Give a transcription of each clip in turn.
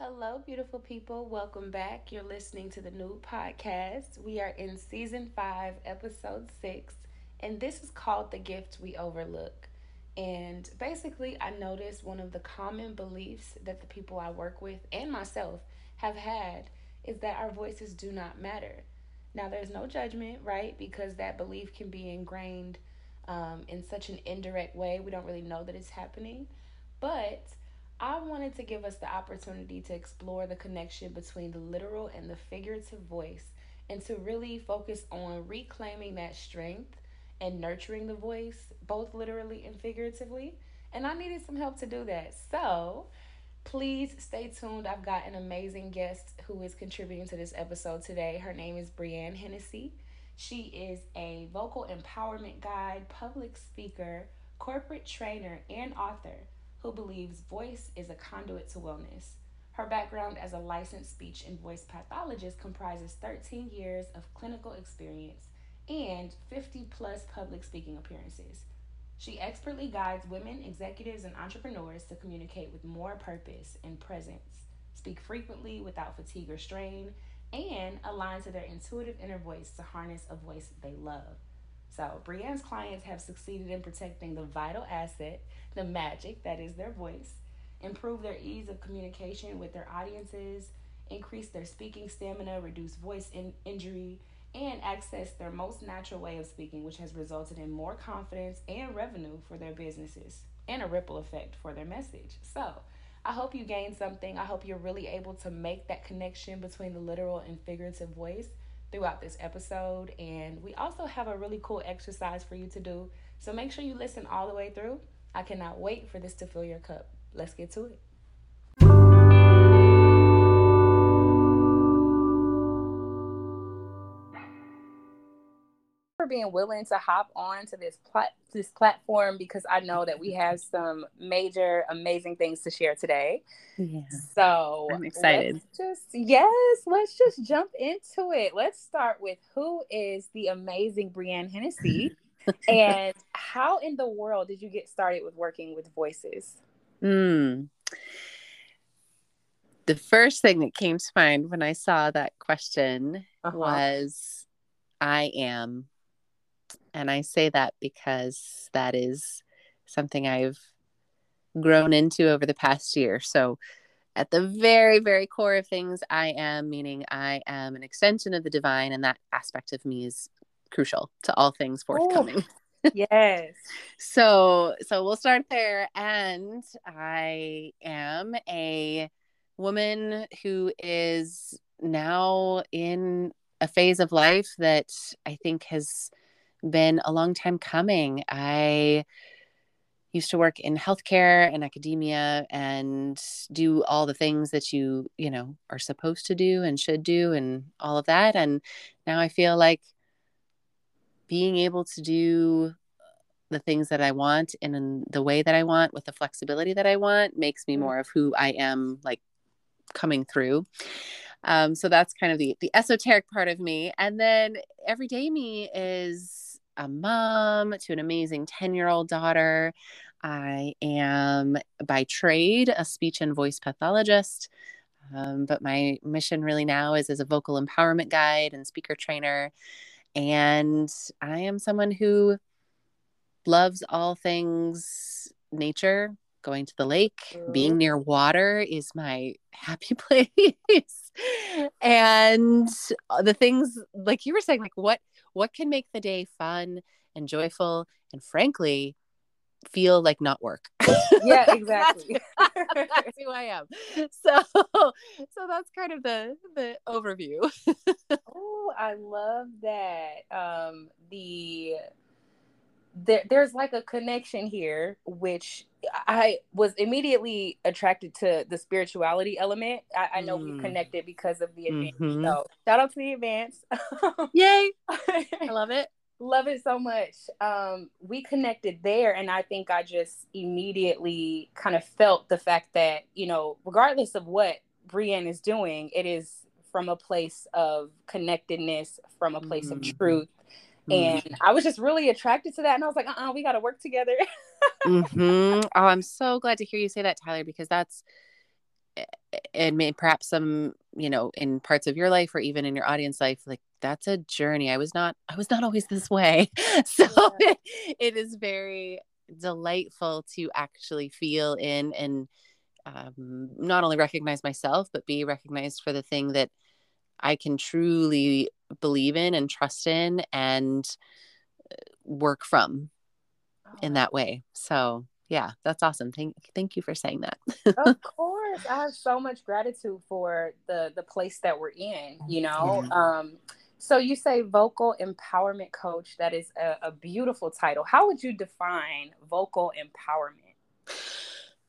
Hello, beautiful people. Welcome back. You're listening to the Nude podcast. We are in season five, episode six, and this is called The Gift We Overlook. And basically, I noticed one of the common beliefs that the people I work with and myself have had is that our voices do not matter. Now, there's no judgment, right? Because that belief can be ingrained um, in such an indirect way. We don't really know that it's happening. But I wanted to give us the opportunity to explore the connection between the literal and the figurative voice and to really focus on reclaiming that strength and nurturing the voice, both literally and figuratively. And I needed some help to do that. So please stay tuned. I've got an amazing guest who is contributing to this episode today. Her name is Brienne Hennessy. She is a vocal empowerment guide, public speaker, corporate trainer, and author who believes voice is a conduit to wellness. Her background as a licensed speech and voice pathologist comprises 13 years of clinical experience and 50 plus public speaking appearances. She expertly guides women, executives, and entrepreneurs to communicate with more purpose and presence, speak frequently without fatigue or strain, and align to their intuitive inner voice to harness a voice they love. So, Brienne's clients have succeeded in protecting the vital asset, the magic that is their voice, improve their ease of communication with their audiences, increase their speaking stamina, reduce voice in- injury, and access their most natural way of speaking, which has resulted in more confidence and revenue for their businesses and a ripple effect for their message. So, I hope you gained something. I hope you're really able to make that connection between the literal and figurative voice throughout this episode. And we also have a really cool exercise for you to do. So make sure you listen all the way through. I cannot wait for this to fill your cup. Let's get to it. Being willing to hop on to this plat- this platform because I know that we have some major amazing things to share today. Yeah. So I'm excited. Just yes, let's just jump into it. Let's start with who is the amazing Brienne Hennessy and how in the world did you get started with working with voices? Mm. The first thing that came to mind when I saw that question uh-huh. was I am and I say that because that is something I've grown into over the past year. So, at the very, very core of things, I am, meaning I am an extension of the divine, and that aspect of me is crucial to all things oh, forthcoming. Oh, yes. so, so we'll start there. And I am a woman who is now in a phase of life that I think has been a long time coming. I used to work in healthcare and academia and do all the things that you, you know, are supposed to do and should do and all of that. And now I feel like being able to do the things that I want in the way that I want with the flexibility that I want makes me mm. more of who I am like coming through. Um, so that's kind of the the esoteric part of me. And then everyday me is a mom to an amazing 10 year old daughter. I am by trade a speech and voice pathologist. Um, but my mission really now is as a vocal empowerment guide and speaker trainer. And I am someone who loves all things nature, going to the lake, being near water is my happy place. and the things like you were saying, like what what can make the day fun and joyful and frankly feel like not work. Yeah exactly. that's, that's, who i am. So so that's kind of the the overview. Oh i love that. Um the there, there's like a connection here which i was immediately attracted to the spirituality element i, I know mm. we connected because of the advance mm-hmm. so shout out to the advance yay i love it love it so much um we connected there and i think i just immediately kind of felt the fact that you know regardless of what brienne is doing it is from a place of connectedness from a place mm-hmm. of truth and mm-hmm. I was just really attracted to that. And I was like, uh uh-uh, we got to work together. mm-hmm. Oh, I'm so glad to hear you say that, Tyler, because that's and may, perhaps some you know in parts of your life or even in your audience life like that's a journey i was not i was not always this way so yeah. it is very delightful to actually feel in and um, not only recognize myself but be recognized for the thing that i can truly believe in and trust in and uh, work from in that way. So yeah that's awesome. Thank thank you for saying that. Of course. I have so much gratitude for the the place that we're in you know? Yeah. um so you say vocal empowerment coach that is a, a beautiful title. How would you define vocal empowerment?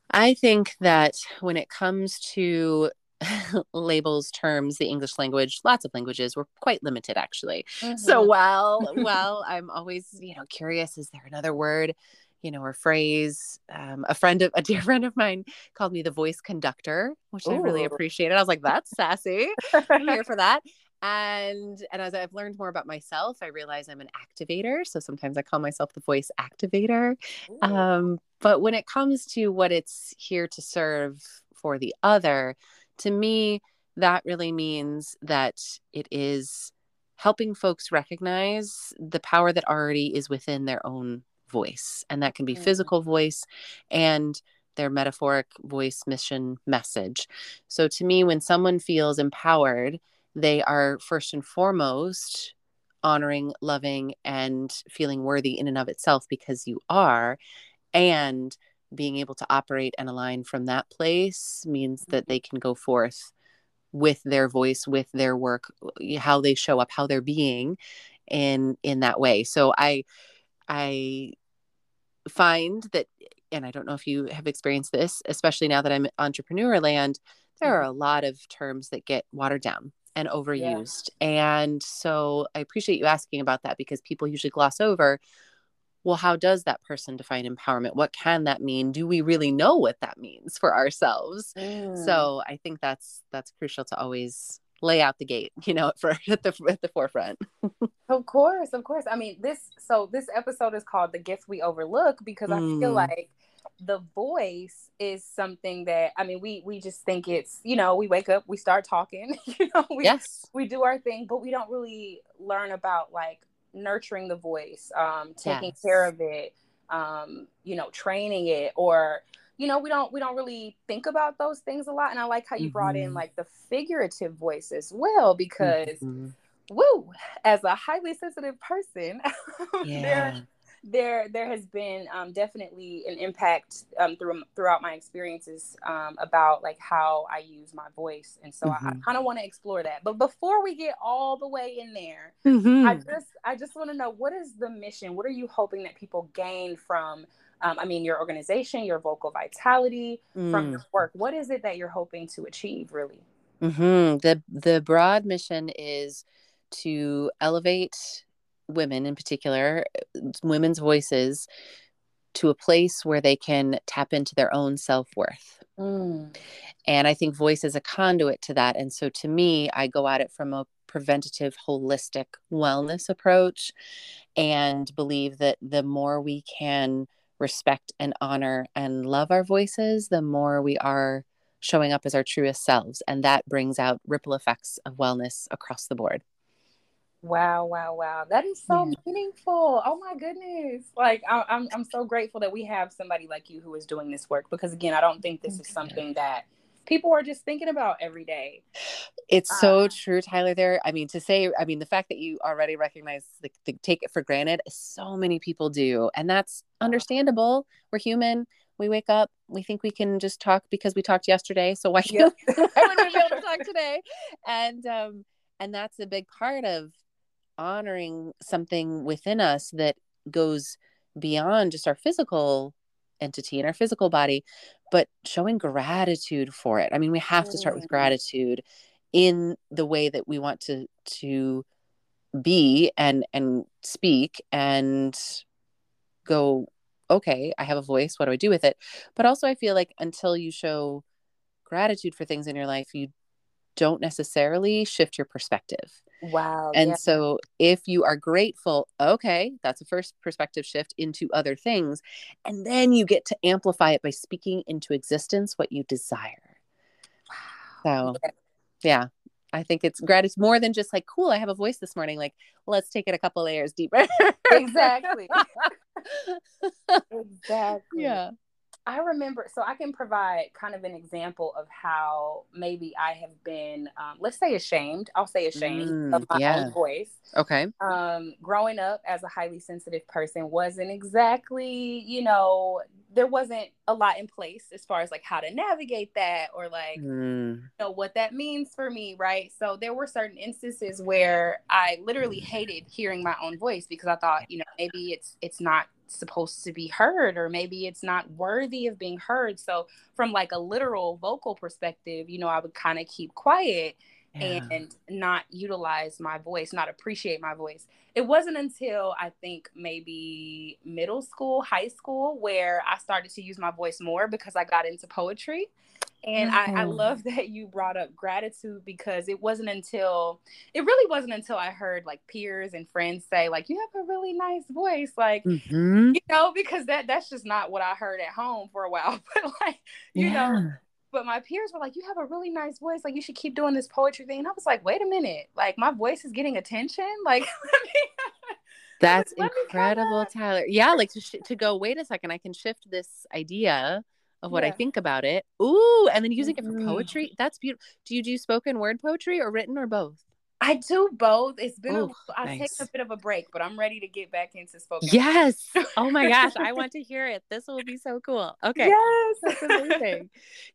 I think that when it comes to labels terms the english language lots of languages we're quite limited actually mm-hmm. so while while i'm always you know curious is there another word you know, or phrase. Um, a friend of a dear friend of mine called me the voice conductor, which Ooh. I really appreciated. I was like, that's sassy. I'm here for that. And and as I've learned more about myself, I realize I'm an activator. So sometimes I call myself the voice activator. Um, but when it comes to what it's here to serve for the other, to me, that really means that it is helping folks recognize the power that already is within their own voice, and that can be mm-hmm. physical voice and their metaphoric voice, mission, message. So to me, when someone feels empowered, they are first and foremost honoring, loving, and feeling worthy in and of itself because you are. And being able to operate and align from that place means that they can go forth with their voice with their work how they show up how they're being in in that way so i i find that and i don't know if you have experienced this especially now that i'm entrepreneur land there are mm-hmm. a lot of terms that get watered down and overused yeah. and so i appreciate you asking about that because people usually gloss over well how does that person define empowerment what can that mean do we really know what that means for ourselves mm. so i think that's that's crucial to always lay out the gate, you know, for at the at the forefront. of course, of course. I mean, this so this episode is called "The Gift We Overlook" because mm. I feel mm. like the voice is something that I mean, we we just think it's you know, we wake up, we start talking, you know, we yes. we do our thing, but we don't really learn about like nurturing the voice, um, taking yes. care of it, um, you know, training it or you know we don't we don't really think about those things a lot and i like how you mm-hmm. brought in mm-hmm. like the figurative voice as well because mm-hmm. woo as a highly sensitive person yeah. there there there has been um, definitely an impact um, through, throughout my experiences um, about like how I use my voice, and so mm-hmm. I, I kind of want to explore that. But before we get all the way in there, mm-hmm. I just I just want to know what is the mission? What are you hoping that people gain from um, I mean, your organization, your vocal vitality mm. from your work. What is it that you're hoping to achieve, really? Mm-hmm. The the broad mission is to elevate women, in particular, women's voices, to a place where they can tap into their own self worth. Mm. And I think voice is a conduit to that. And so, to me, I go at it from a preventative, holistic wellness approach, and believe that the more we can respect and honor and love our voices, the more we are showing up as our truest selves. And that brings out ripple effects of wellness across the board. Wow, wow, wow. That is so yeah. meaningful. Oh my goodness. Like I, I'm I'm so grateful that we have somebody like you who is doing this work because again, I don't think this is something that people are just thinking about every day. It's so uh, true, Tyler. There, I mean, to say, I mean, the fact that you already recognize the, the take it for granted, so many people do, and that's understandable. We're human. We wake up, we think we can just talk because we talked yesterday. So why can't yep. why would we be able to talk today? And um, and that's a big part of honoring something within us that goes beyond just our physical entity and our physical body, but showing gratitude for it. I mean, we have to start with mm. gratitude in the way that we want to to be and and speak and go okay i have a voice what do i do with it but also i feel like until you show gratitude for things in your life you don't necessarily shift your perspective Wow. And yeah. so if you are grateful, okay, that's a first perspective shift into other things. And then you get to amplify it by speaking into existence what you desire. Wow. So, yeah. yeah. I think it's gratitude more than just like, cool, I have a voice this morning. Like, let's take it a couple layers deeper. exactly. exactly. Yeah. I remember, so I can provide kind of an example of how maybe I have been, um, let's say, ashamed. I'll say ashamed mm, of my yeah. own voice. Okay. Um, growing up as a highly sensitive person wasn't exactly, you know, there wasn't a lot in place as far as like how to navigate that or like mm. you know what that means for me right so there were certain instances where i literally hated hearing my own voice because i thought you know maybe it's it's not supposed to be heard or maybe it's not worthy of being heard. So from like a literal vocal perspective you know i would kind of keep quiet yeah. and not utilize my voice not appreciate my voice. It wasn't until i think maybe middle school high school where i started to use my voice more because i got into poetry and mm-hmm. I, I, love that you brought up gratitude because it wasn't until it really wasn't until I heard like peers and friends say like you have a really nice voice like mm-hmm. you know because that that's just not what I heard at home for a while but like you yeah. know but my peers were like you have a really nice voice like you should keep doing this poetry thing and I was like wait a minute like my voice is getting attention like that's incredible Tyler yeah like to, sh- to go wait a second I can shift this idea of what yeah. I think about it. Ooh, and then using mm-hmm. it for mm-hmm. poetry. That's beautiful. Do you do spoken word poetry or written or both? I do both. It's been Ooh, a, I nice. take a bit of a break, but I'm ready to get back into spoken. Yes. Oh my gosh, I want to hear it. This will be so cool. Okay. Yes. That's amazing.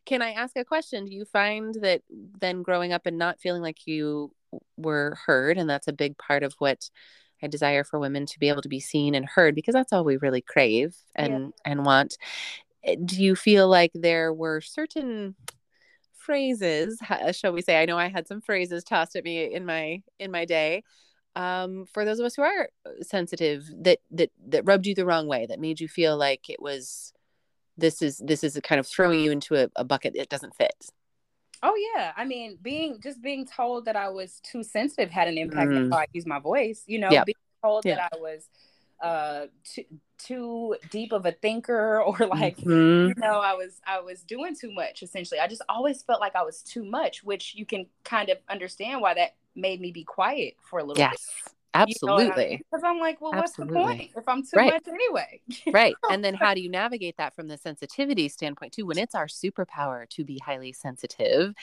Can I ask a question? Do you find that then growing up and not feeling like you were heard, and that's a big part of what I desire for women to be able to be seen and heard because that's all we really crave and yeah. and want. Eh, do you feel like there were certain phrases shall we say i know i had some phrases tossed at me in my in my day um, for those of us who are uh, sensitive that that that rubbed you the wrong way that made you feel like it was this is this is kind of throwing you into a, a bucket that doesn't fit oh yeah i mean being just being told that i was too sensitive had an impact mm. on how i use my voice you know yep. being told yep. that i was uh too, too deep of a thinker or like mm-hmm. you know i was i was doing too much essentially i just always felt like i was too much which you can kind of understand why that made me be quiet for a little yes. bit Absolutely. Because you know I'm like, well, Absolutely. what's the point if I'm too right. much anyway? right. And then how do you navigate that from the sensitivity standpoint too? When it's our superpower to be highly sensitive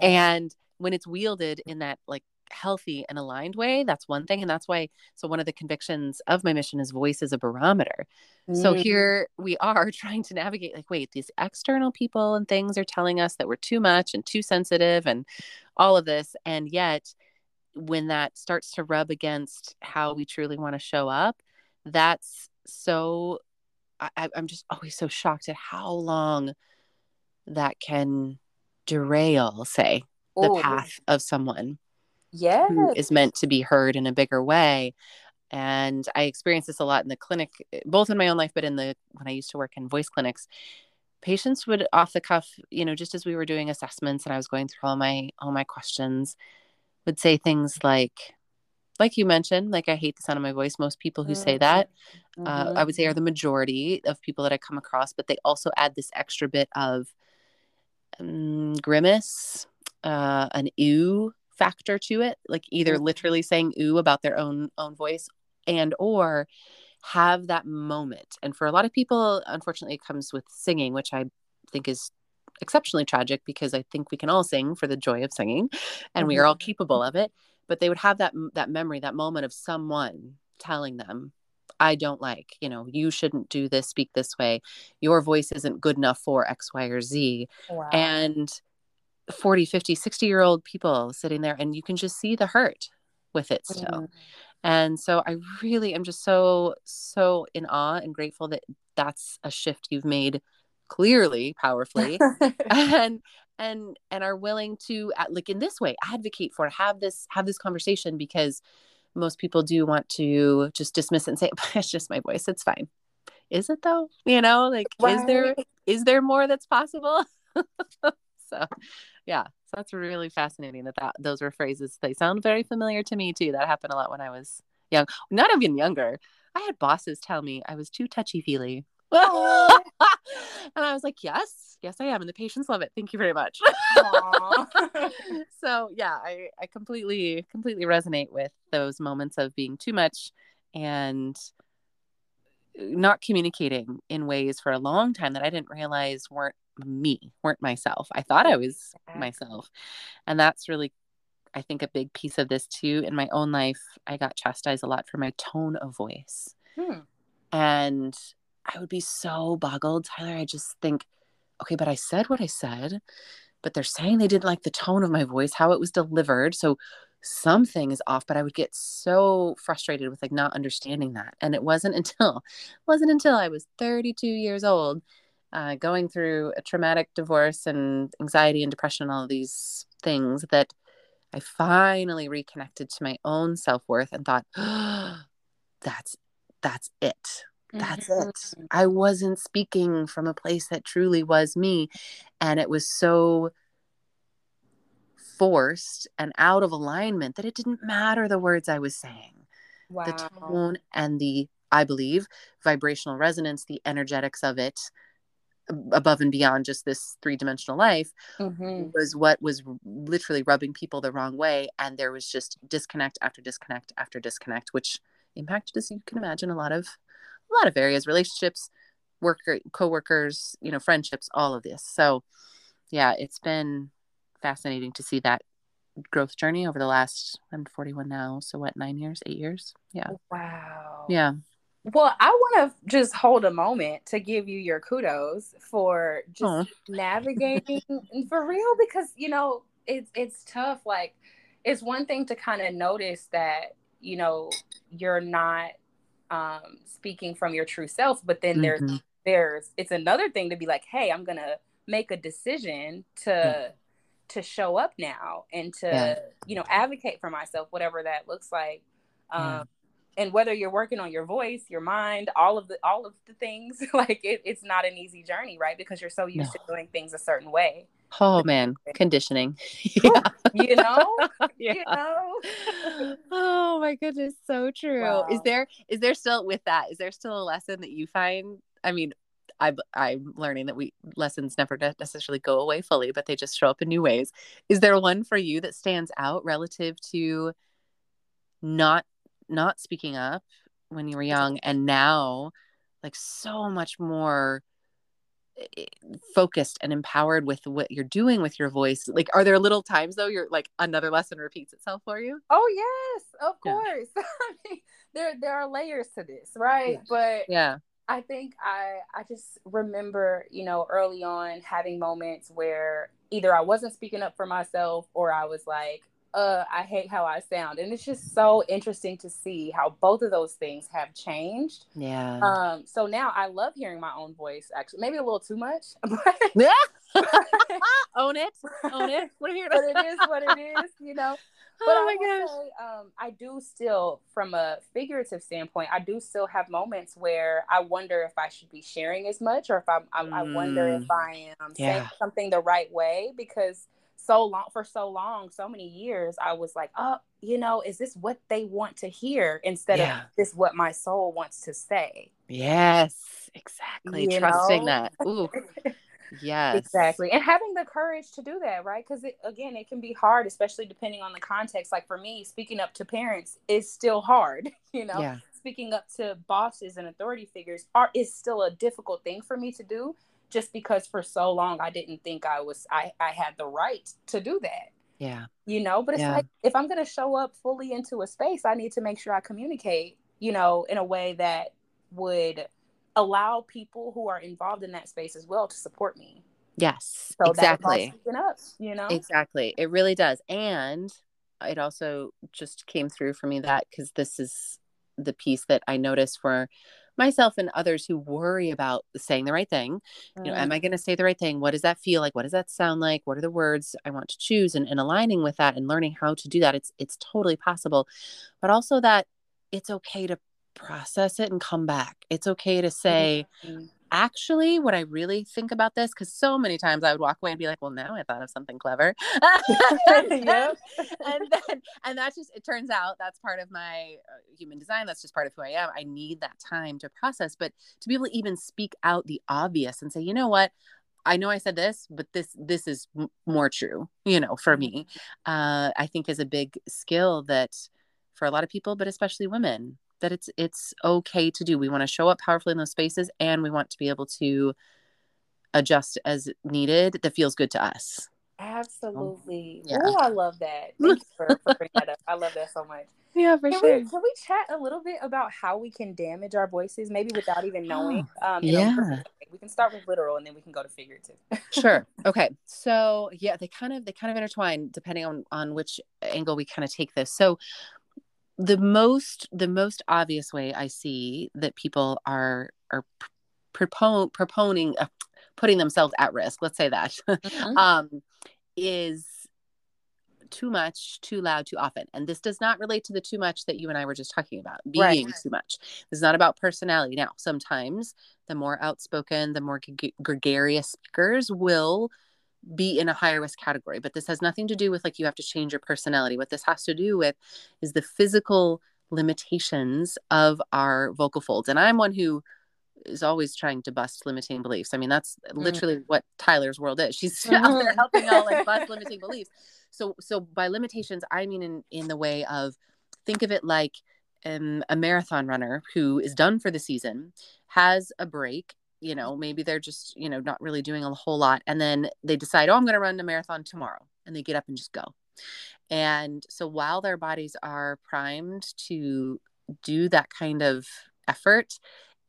and when it's wielded in that like healthy and aligned way that's one thing and that's why so one of the convictions of my mission is voice as a barometer mm. so here we are trying to navigate like wait these external people and things are telling us that we're too much and too sensitive and all of this and yet when that starts to rub against how we truly want to show up that's so I, i'm just always so shocked at how long that can derail say the Ooh. path of someone yes. who is meant to be heard in a bigger way. And I experience this a lot in the clinic, both in my own life, but in the when I used to work in voice clinics, patients would off the cuff, you know, just as we were doing assessments and I was going through all my all my questions, would say things like, like you mentioned, like I hate the sound of my voice. Most people who say that, mm-hmm. uh, I would say, are the majority of people that I come across. But they also add this extra bit of um, grimace, uh, an ew factor to it like either mm-hmm. literally saying ooh about their own own voice and or have that moment and for a lot of people unfortunately it comes with singing which i think is exceptionally tragic because i think we can all sing for the joy of singing and mm-hmm. we are all capable of it but they would have that that memory that moment of someone telling them i don't like you know you shouldn't do this speak this way your voice isn't good enough for x y or z wow. and 40 50 60 year old people sitting there and you can just see the hurt with it still. Mm-hmm. and so i really am just so so in awe and grateful that that's a shift you've made clearly powerfully. And and and are willing to like in this way advocate for have this have this conversation because most people do want to just dismiss it and say it's just my voice it's fine. Is it though? You know like right. is there is there more that's possible? So yeah so that's really fascinating that, that those were phrases they sound very familiar to me too that happened a lot when i was young not even younger i had bosses tell me i was too touchy feely and I was like, yes, yes, I am. And the patients love it. Thank you very much. so yeah, I, I completely, completely resonate with those moments of being too much and uh, not communicating in ways for a long time that I didn't realize weren't me, weren't myself. I thought I was myself. And that's really, I think, a big piece of this too. In my own life, I got chastised a lot for my tone of voice. Hmm. And I would be so boggled, Tyler. I just think, okay, but I said what I said, but they're saying they didn't like the tone of my voice, how it was delivered. So something is off but i would get so frustrated with like not understanding that and it wasn't until wasn't until i was 32 years old uh, going through a traumatic divorce and anxiety and depression and all these things that i finally reconnected to my own self-worth and thought oh, that's that's it that's mm-hmm. it i wasn't speaking from a place that truly was me and it was so forced and out of alignment that it didn't matter the words I was saying. Wow. The tone and the, I believe, vibrational resonance, the energetics of it above and beyond just this three dimensional life mm-hmm. was what was literally rubbing people the wrong way. And there was just disconnect after disconnect after disconnect, which impacted, as you can imagine, a lot of a lot of areas, relationships, worker, co-workers, you know, friendships, all of this. So yeah, it's been fascinating to see that growth journey over the last I'm 41 now, so what, 9 years, 8 years? Yeah. Wow. Yeah. Well, I want to just hold a moment to give you your kudos for just oh. navigating for real because you know, it's it's tough like it's one thing to kind of notice that, you know, you're not um speaking from your true self, but then there's mm-hmm. there's it's another thing to be like, "Hey, I'm going to make a decision to mm to show up now and to yeah. you know advocate for myself whatever that looks like um yeah. And whether you're working on your voice your mind all of the all of the things like it, it's not an easy journey right because you're so used no. to doing things a certain way oh man conditioning yeah. you know yeah. you know oh my goodness so true wow. is there is there still with that is there still a lesson that you find i mean I, I'm learning that we lessons never necessarily go away fully, but they just show up in new ways. Is there one for you that stands out relative to not not speaking up when you were young and now like so much more eh, focused and empowered with what you're doing with your voice. Like are there little times though you're like another lesson repeats itself for you? Oh yes of course. Yeah. I mean, there there are layers to this right? Yeah. but yeah. I think I I just remember, you know, early on having moments where either I wasn't speaking up for myself or I was like, uh, I hate how I sound. And it's just so interesting to see how both of those things have changed. Yeah. Um, so now I love hearing my own voice, actually. Maybe a little too much. But yeah. Own it. Own it. We're here to- but it is what it is, you know. But oh my I gosh. Say, um, I do still, from a figurative standpoint, I do still have moments where I wonder if I should be sharing as much, or if I'm, I, mm. I wonder if mm. I am yeah. saying something the right way because so long for so long, so many years, I was like, oh, you know, is this what they want to hear instead yeah. of this what my soul wants to say? Yes, exactly. You Trusting know? that. Ooh. Yes. Exactly. And having the courage to do that, right? Because again, it can be hard, especially depending on the context. Like for me, speaking up to parents is still hard, you know? Yeah. Speaking up to bosses and authority figures are is still a difficult thing for me to do just because for so long I didn't think I was I, I had the right to do that. Yeah. You know, but it's yeah. like if I'm gonna show up fully into a space, I need to make sure I communicate, you know, in a way that would allow people who are involved in that space as well to support me. Yes, so exactly. Up, you know, exactly. It really does, and it also just came through for me that because this is the piece that I noticed for myself and others who worry about saying the right thing. Mm. You know, am mm. I going to say the right thing? What does that feel like? What does that sound like? What are the words I want to choose? And, and aligning with that and learning how to do that. It's it's totally possible, but also that it's okay to process it and come back. It's okay to say, mm-hmm. Actually, what I really think about this, because so many times I would walk away and be like, well, now I thought of something clever. and, then, and then, and that's just, it turns out that's part of my uh, human design. That's just part of who I am. I need that time to process, but to be able to even speak out the obvious and say, you know what? I know I said this, but this this is m- more true, you know, for me. Uh, I think is a big skill that for a lot of people, but especially women, that it's it's okay to do. We want to show up powerfully in those spaces, and we want to be able to adjust as needed. That feels good to us. Absolutely. Yeah. Oh, I love that. Thank you for, for bringing that up. I love that so much. Yeah, for can sure. We, can we chat a little bit about how we can damage our voices, maybe without even knowing? Um, yeah. we can start with literal, and then we can go to figurative. sure. Okay. So yeah, they kind of they kind of intertwine depending on on which angle we kind of take this. So the most the most obvious way I see that people are are propon- proponing uh, putting themselves at risk. Let's say that. Mm-hmm. um, is too much, too loud, too often. And this does not relate to the too much that you and I were just talking about, being right. too much. This is not about personality. Now, sometimes the more outspoken, the more g- gregarious speakers will be in a higher risk category. But this has nothing to do with like you have to change your personality. What this has to do with is the physical limitations of our vocal folds. And I'm one who is always trying to bust limiting beliefs. I mean, that's mm. literally mm. what Tyler's world is. She's mm-hmm. out there helping out like bust limiting beliefs. So, so by limitations, I mean in in the way of think of it like um, a marathon runner who is done for the season has a break. You know, maybe they're just you know not really doing a whole lot, and then they decide, oh, I'm going to run a marathon tomorrow, and they get up and just go. And so while their bodies are primed to do that kind of effort,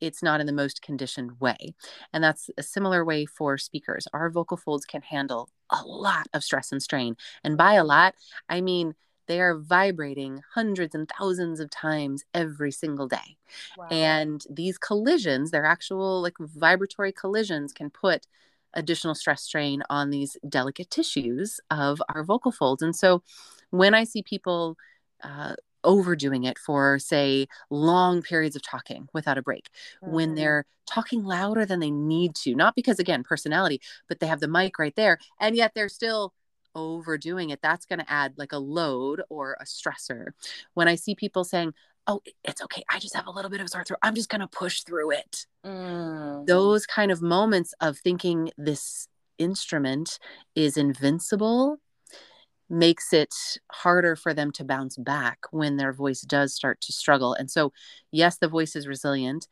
it's not in the most conditioned way. And that's a similar way for speakers. Our vocal folds can handle a lot of stress and strain. And by a lot, I mean they are vibrating hundreds and thousands of times every single day. Wow. And these collisions, they're actual like vibratory collisions, can put additional stress strain on these delicate tissues of our vocal folds. And so when I see people uh, overdoing it for say long periods of talking without a break mm-hmm. when they're talking louder than they need to not because again personality but they have the mic right there and yet they're still overdoing it that's going to add like a load or a stressor when i see people saying oh it's okay i just have a little bit of sore throat i'm just going to push through it mm. those kind of moments of thinking this instrument is invincible makes it harder for them to bounce back when their voice does start to struggle. And so, yes, the voice is resilient,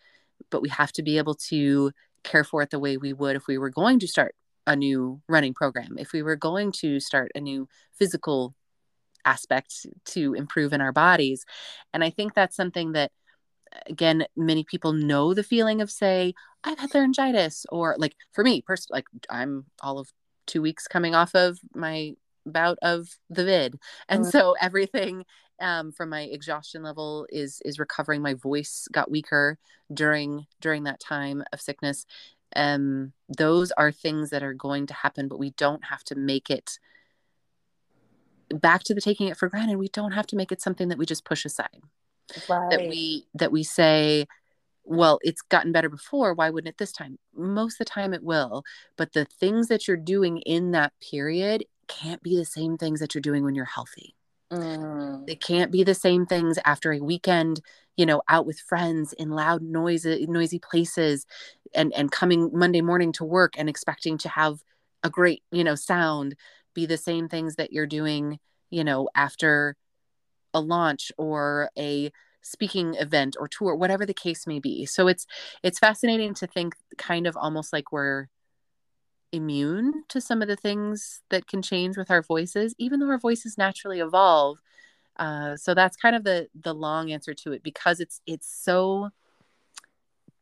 but we have to be able to care for it the way we would if we were going to start a new running program, if we were going to start a new physical aspect to improve in our bodies. And I think that's something that again many people know the feeling of say i've had laryngitis or like for me personally like i'm all of two weeks coming off of my bout of the vid and mm-hmm. so everything um, from my exhaustion level is is recovering my voice got weaker during during that time of sickness um those are things that are going to happen but we don't have to make it back to the taking it for granted we don't have to make it something that we just push aside right. that we that we say well it's gotten better before why wouldn't it this time most of the time it will but the things that you're doing in that period can't be the same things that you're doing when you're healthy. Mm. They can't be the same things after a weekend, you know, out with friends in loud noisy noisy places and and coming Monday morning to work and expecting to have a great, you know, sound be the same things that you're doing, you know, after a launch or a speaking event or tour whatever the case may be. So it's it's fascinating to think kind of almost like we're immune to some of the things that can change with our voices, even though our voices naturally evolve. Uh, so that's kind of the the long answer to it because it's it's so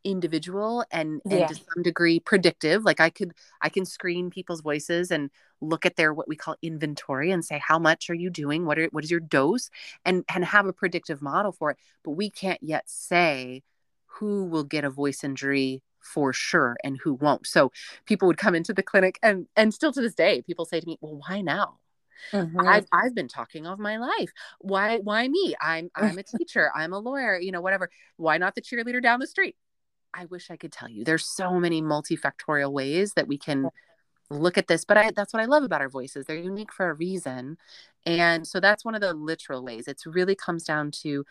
individual and, and to some degree predictive like i could i can screen people's voices and look at their what we call inventory and say how much are you doing what are what is your dose and and have a predictive model for it but we can't yet say who will get a voice injury for sure and who won't. So people would come into the clinic and and still to this day people say to me, "Well, why now?" Mm-hmm. I've, I've been talking of my life. Why why me? I'm I'm a teacher. I'm a lawyer. You know whatever. Why not the cheerleader down the street? I wish I could tell you. There's so many multifactorial ways that we can look at this, but I that's what I love about our voices. They're unique for a reason, and so that's one of the literal ways. It really comes down to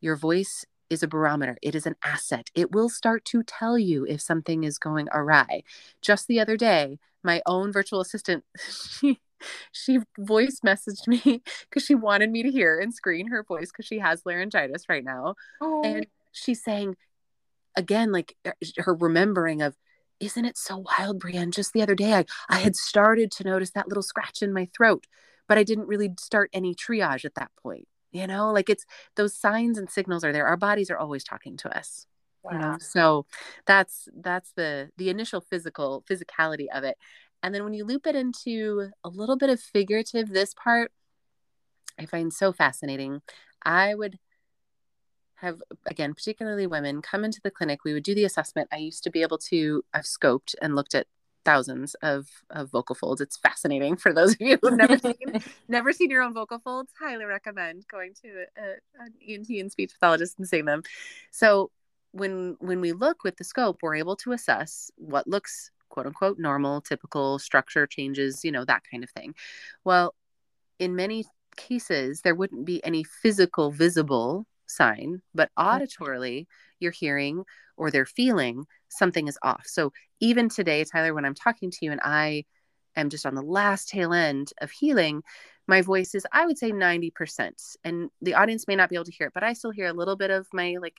your voice is a barometer. It is an asset. It will start to tell you if something is going awry. Just the other day, my own virtual assistant, she she voice messaged me because she wanted me to hear and screen her voice because she has laryngitis right now. Oh. And she's saying again, like er, her remembering of, isn't it so wild, Brienne? Just the other day, I, I had started to notice that little scratch in my throat, but I didn't really start any triage at that point. You know, like it's those signs and signals are there. Our bodies are always talking to us. Wow. You know, so that's that's the the initial physical physicality of it. And then when you loop it into a little bit of figurative, this part I find so fascinating. I would have again particularly women come into the clinic we would do the assessment i used to be able to i've scoped and looked at thousands of, of vocal folds. It's fascinating for those of you who've never seen never seen your own vocal folds highly recommend going to a, an ent and speech pathologist and seeing them. So when when we look with the scope we're able to assess what looks quote unquote normal typical structure changes you know that kind of thing. Well in many cases there wouldn't be any physical visible sign, but mm-hmm. auditorily, you're hearing or they're feeling something is off. So even today, Tyler, when I'm talking to you and I am just on the last tail end of healing, my voice is, I would say 90%. And the audience may not be able to hear it, but I still hear a little bit of my like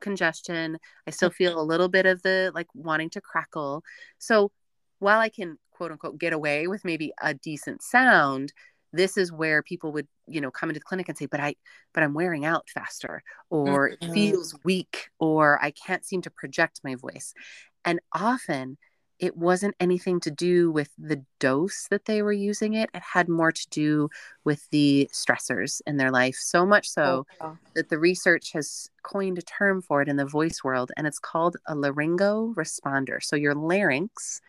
congestion. I still feel a little bit of the like wanting to crackle. So while I can quote unquote get away with maybe a decent sound, this is where people would you know come into the clinic and say but i but i'm wearing out faster or mm-hmm. it feels weak or i can't seem to project my voice. And often it wasn't anything to do with the dose that they were using it. It had more to do with the stressors in their life so much so oh, that the research has coined a term for it in the voice world and it's called a laryngo responder. So your larynx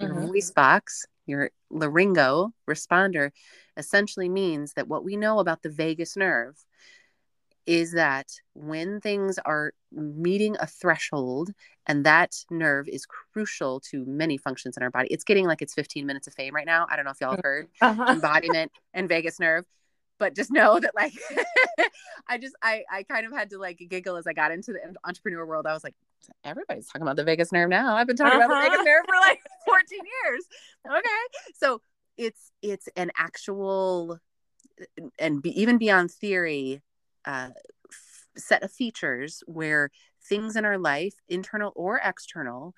your mm-hmm. voice box your laryngo responder essentially means that what we know about the vagus nerve is that when things are meeting a threshold and that nerve is crucial to many functions in our body it's getting like it's 15 minutes of fame right now i don't know if y'all have heard uh-huh. embodiment and vagus nerve but just know that like i just i i kind of had to like giggle as i got into the entrepreneur world i was like everybody's talking about the vagus nerve now i've been talking uh-huh. about the vagus uh-huh. nerve for like 14 years okay so it's it's an actual and be, even beyond theory uh, f- set of features where things in our life internal or external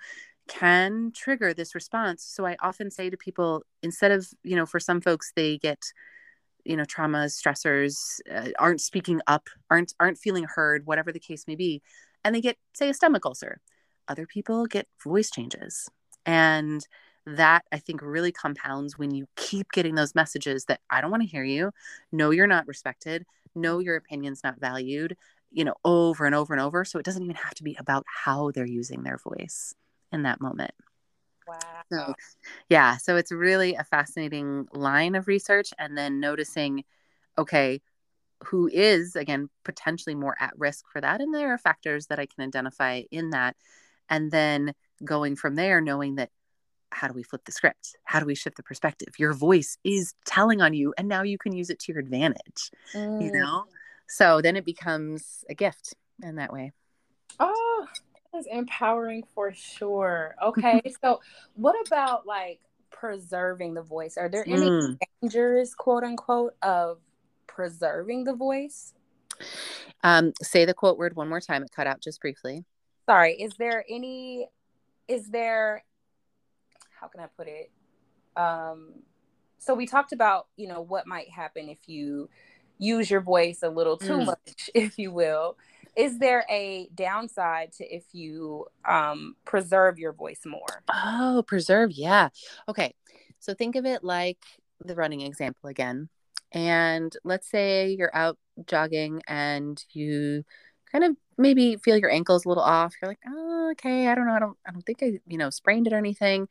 can trigger this response so i often say to people instead of you know for some folks they get you know traumas stressors uh, aren't speaking up aren't aren't feeling heard whatever the case may be and they get say a stomach ulcer other people get voice changes and that I think really compounds when you keep getting those messages that I don't want to hear you. No, you're not respected. No, your opinion's not valued, you know, over and over and over. So it doesn't even have to be about how they're using their voice in that moment. Wow. So, yeah. So it's really a fascinating line of research. And then noticing, okay, who is, again, potentially more at risk for that. And there are factors that I can identify in that. And then going from there, knowing that how do we flip the script? How do we shift the perspective? Your voice is telling on you, and now you can use it to your advantage, mm. you know? So then it becomes a gift in that way. Oh, that's empowering for sure. Okay. so, what about like preserving the voice? Are there any mm. dangers, quote unquote, of preserving the voice? Um, say the quote word one more time. It cut out just briefly. Sorry. Is there any, is there how can I put it? Um, so we talked about, you know, what might happen if you use your voice a little too mm. much, if you will. Is there a downside to if you um, preserve your voice more? Oh, preserve. Yeah. Okay. So think of it like the running example again. And let's say you're out jogging and you kind of maybe feel your ankles a little off. You're like, oh, okay, I don't know. I don't I don't think I, you know, sprained it or anything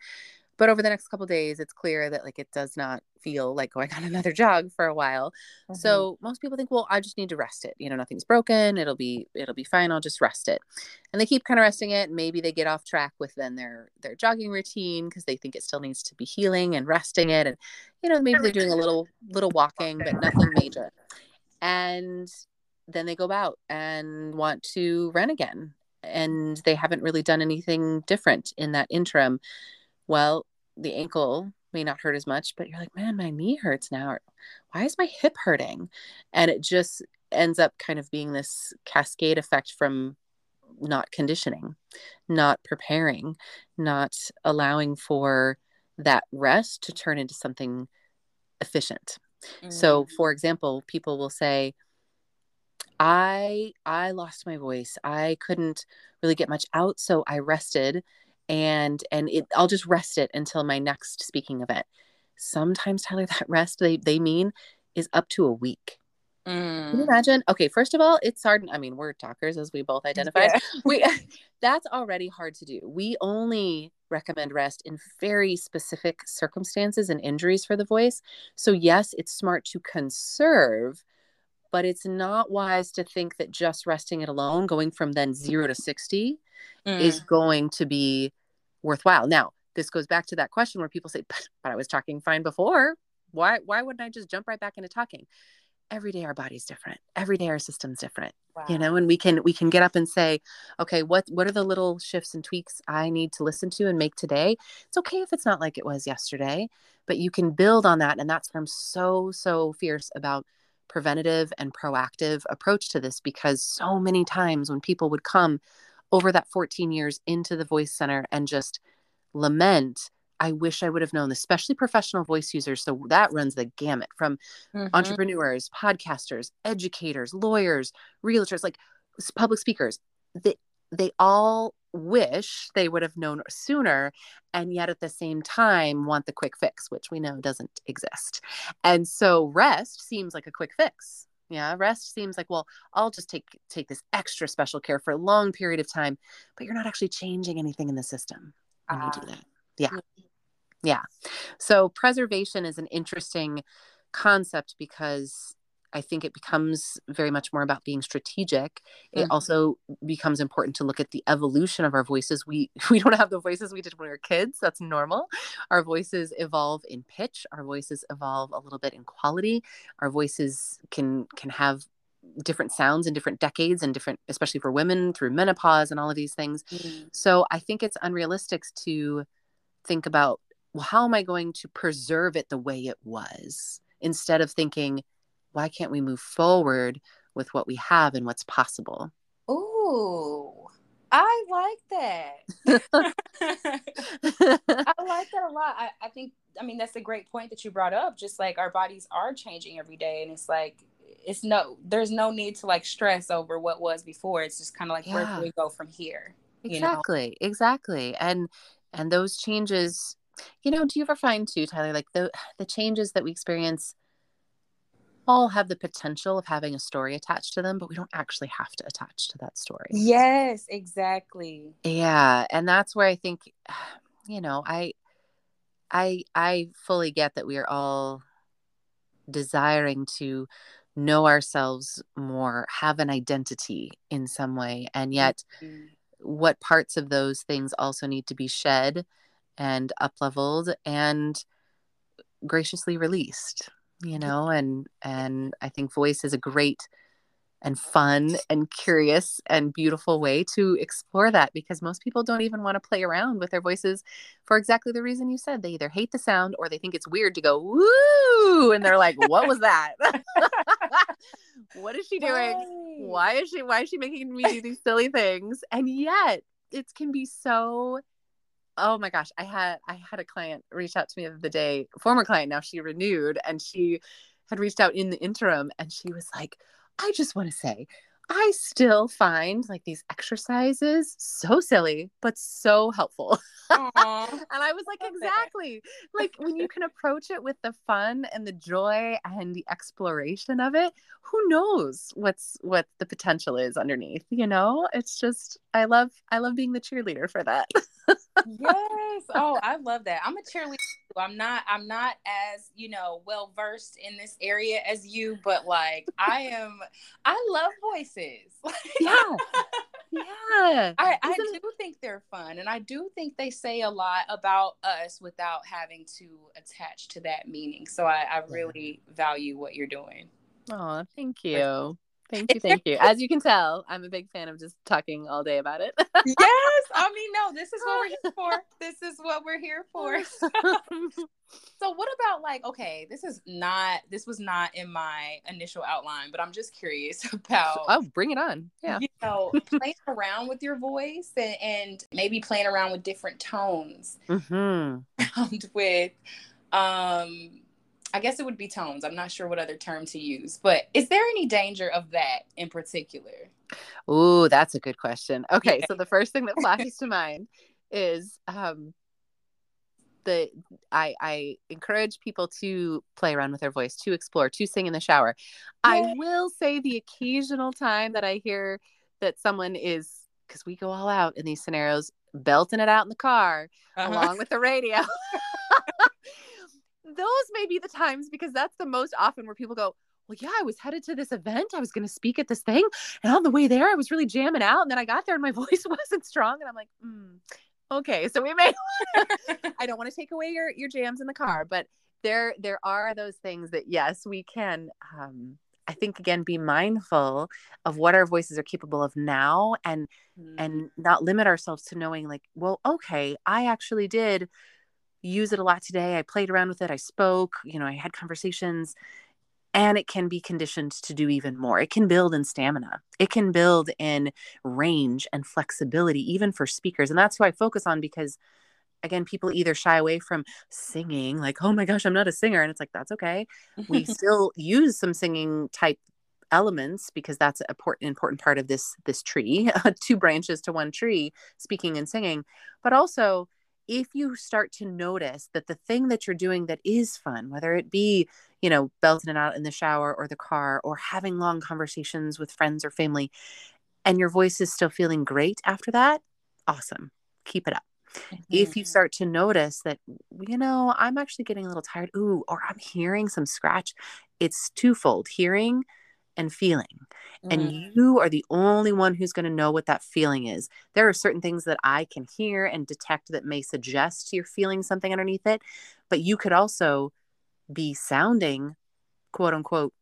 but over the next couple days it's clear that like it does not feel like going on another jog for a while. Mm-hmm. so most people think well i just need to rest it. You know nothing's broken. It'll be it'll be fine. I'll just rest it. And they keep kind of resting it. Maybe they get off track with then their their jogging routine because they think it still needs to be healing and resting it and you know maybe they're doing a little little walking but nothing major. And then they go out and want to run again and they haven't really done anything different in that interim. Well the ankle may not hurt as much but you're like man my knee hurts now. Why is my hip hurting? And it just ends up kind of being this cascade effect from not conditioning not preparing not allowing for that rest to turn into something efficient. Mm-hmm. so for example people will say i i lost my voice. I couldn't really get much out so i rested and and it i'll just rest it until my next speaking event sometimes tyler that rest they they mean is up to a week mm. can you mm. imagine okay first of all it's hard i mean we're talkers as we both identified yeah. we that's already hard to do we only recommend rest in very specific circumstances and injuries for the voice so yes it's smart to conserve but it's not wise to think that just resting it alone going from then 0 to 60 mm. is going to be worthwhile. Now, this goes back to that question where people say, but, but I was talking fine before. Why why wouldn't I just jump right back into talking? Every day our body's different. Every day our system's different. Wow. You know, and we can we can get up and say, okay, what what are the little shifts and tweaks I need to listen to and make today? It's okay if it's not like it was yesterday, but you can build on that. And that's why I'm so, so fierce about preventative and proactive approach to this because so many times when people would come over that 14 years into the voice center and just lament I wish I would have known, especially professional voice users. So that runs the gamut from mm-hmm. entrepreneurs, podcasters, educators, lawyers, realtors, like public speakers. They, they all wish they would have known sooner and yet at the same time want the quick fix which we know doesn't exist and so rest seems like a quick fix yeah rest seems like well i'll just take take this extra special care for a long period of time but you're not actually changing anything in the system when uh, you do ah. that. Yeah. Yeah. So preservation is an interesting concept because I think it becomes very much more about being strategic. It mm-hmm. also becomes important to look at the evolution of our voices. We we don't have the voices we did when we were kids. That's normal. Our voices evolve in pitch. Our voices evolve a little bit in quality. Our voices can can have different sounds in different decades and different especially for women through menopause and all of these things. Mm-hmm. So I think it's unrealistic to think about well how am I going to preserve it the way it was instead of thinking why can't we move forward with what we have and what's possible? Ooh, I like that. I like that a lot. I, I think, I mean, that's a great point that you brought up. Just like our bodies are changing every day, and it's like, it's no, there's no need to like stress over what was before. It's just kind of like, yeah. where can we go from here? Exactly, know? exactly. And, and those changes, you know, do you ever find too, Tyler, like the, the changes that we experience all have the potential of having a story attached to them, but we don't actually have to attach to that story. Yes, exactly. Yeah, and that's where I think you know, I I I fully get that we are all desiring to know ourselves more, have an identity in some way, and yet mm-hmm. what parts of those things also need to be shed and up leveled and graciously released you know and and i think voice is a great and fun and curious and beautiful way to explore that because most people don't even want to play around with their voices for exactly the reason you said. They either hate the sound or they think it's weird to go woo! and they're like what was that? What is she doing? Right. why is she why is she making me do these silly things? And yet it can be so oh my gosh i had i had a client reach out to me the other day former client now she renewed and she had reached out in the interim and she was like i just want to say i still find like these exercises so silly but so helpful. And i was like exactly. Like when you can approach it with the fun and the joy and the exploration of it who knows what's what the potential is underneath you know? It's just i love i love being the cheerleader for that yes. Oh, I love that. I'm a cheerleader. I'm not I'm not as, you know, well versed in this area as you, but like I am I love voices. yeah. Yeah. I, I do think they're fun and I do think they say a lot about us without having to attach to that meaning. So I, I really value what you're doing. Oh, thank you. Thank you, thank you. As you can tell, I'm a big fan of just talking all day about it. yes, I mean, no, this is what we're here for. This is what we're here for. so, what about like, okay, this is not, this was not in my initial outline, but I'm just curious about. Oh, bring it on. Yeah. You know, playing around with your voice and, and maybe playing around with different tones. Mm-hmm. with, um, I guess it would be tones. I'm not sure what other term to use, but is there any danger of that in particular? Ooh, that's a good question. Okay, yeah. so the first thing that flashes to mind is um the I I encourage people to play around with their voice, to explore, to sing in the shower. Yay. I will say the occasional time that I hear that someone is because we go all out in these scenarios, belting it out in the car uh-huh. along with the radio. those may be the times because that's the most often where people go, well, yeah, I was headed to this event. I was going to speak at this thing. And on the way there, I was really jamming out. And then I got there and my voice wasn't strong. And I'm like, mm, okay. So we may, I don't want to take away your, your jams in the car, but there, there are those things that, yes, we can, um, I think again, be mindful of what our voices are capable of now and, mm. and not limit ourselves to knowing like, well, okay, I actually did use it a lot today. I played around with it. I spoke, you know, I had conversations and it can be conditioned to do even more. It can build in stamina. It can build in range and flexibility, even for speakers. And that's who I focus on because, again, people either shy away from singing, like, oh my gosh, I'm not a singer. And it's like, that's okay. We still use some singing type elements because that's an important important part of this this tree two branches to one tree speaking and singing but also if you start to notice that the thing that you're doing that is fun, whether it be, you know, belting it out in the shower or the car or having long conversations with friends or family, and your voice is still feeling great after that, awesome. Keep it up. Mm-hmm. If you mm-hmm. start to notice that, you know, I'm actually getting a little tired, ooh, or I'm hearing some scratch, it's twofold hearing and feeling. Mm. And you are the only one who's going to know what that feeling is. There are certain things that I can hear and detect that may suggest you're feeling something underneath it, but you could also be sounding quote unquote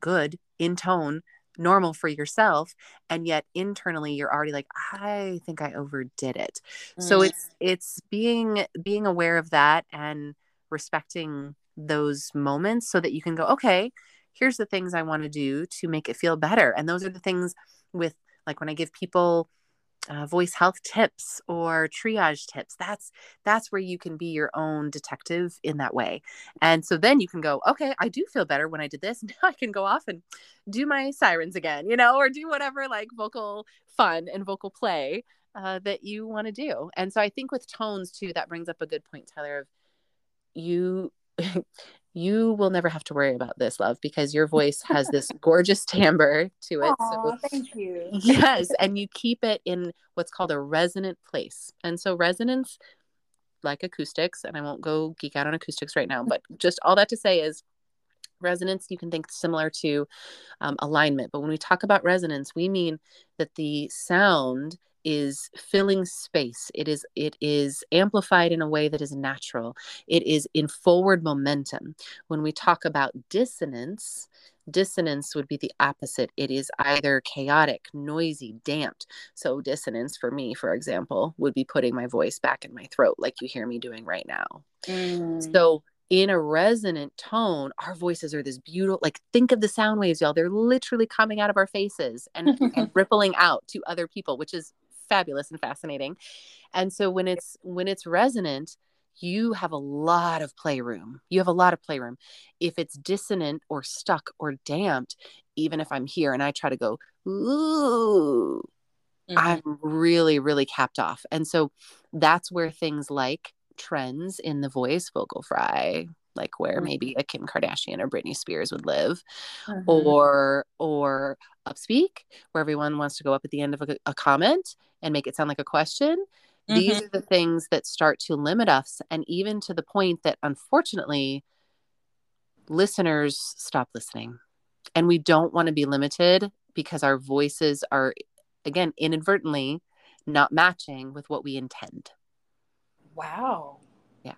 good in tone normal for yourself and yet internally you're already like i think i overdid it mm. so it's it's being being aware of that and respecting those moments so that you can go okay here's the things I want to do to make it feel better. And those are the things with like when I give people uh, voice health tips or triage tips that's that's where you can be your own detective in that way. And so then you can go okay i do feel better when i did this. Now i can go off and do my sirens again you know or do whatever like vocal fun and vocal play uh, that you want to do. And so i think with tones too that brings up a good point tyler of you you will never have to worry about this, love, because your voice has this gorgeous timbre to it. Aww, so thank you. yes, and you keep it in what's called a resonant place. And so resonance, like acoustics, and I won't go geek out on acoustics right now, but just all that to say is resonance you can think similar to um, alignment but when we talk about resonance we mean that the sound is filling space. It is it is amplified in a way that is natural. It is in forward momentum. When we talk about dissonance dissonance would be the opposite. It is either chaotic noisy damped. So dissonance for me for example would be putting my voice back in my throat like you hear me doing right now. Mm. so in a resonant tone, our voices are this beautiful, like think of the sound waves, y'all. They're literally coming out of our faces and, and rippling out to other people, which is fabulous and fascinating. And so when it's when it's resonant, you have a lot of playroom. You have a lot of playroom. If it's dissonant or stuck or damped, even if I'm here and I try to go, ooh, mm-hmm. I'm really, really capped off. And so that's where things like trends in the voice, vocal fry, like where mm-hmm. maybe a Kim Kardashian or Britney Spears would live, mm-hmm. or or upspeak, where everyone wants to go up at the end of a, a comment and make it sound like a question. Mm-hmm. These are the things that start to limit us, and even to the point that unfortunately, listeners stop listening, and we don't want to be limited because our voices are, again, inadvertently not matching with what we intend. Wow. Yeah.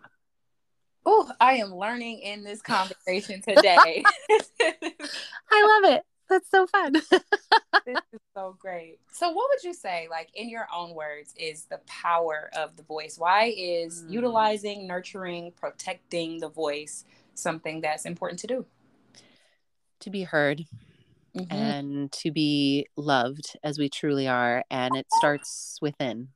Oh, I am learning in this conversation today. I love it. That's so fun. this is so great. So, what would you say, like in your own words, is the power of the voice? Why is mm. utilizing, nurturing, protecting the voice something that's important to do? To be heard. Mm-hmm. And to be loved as we truly are. And it starts within.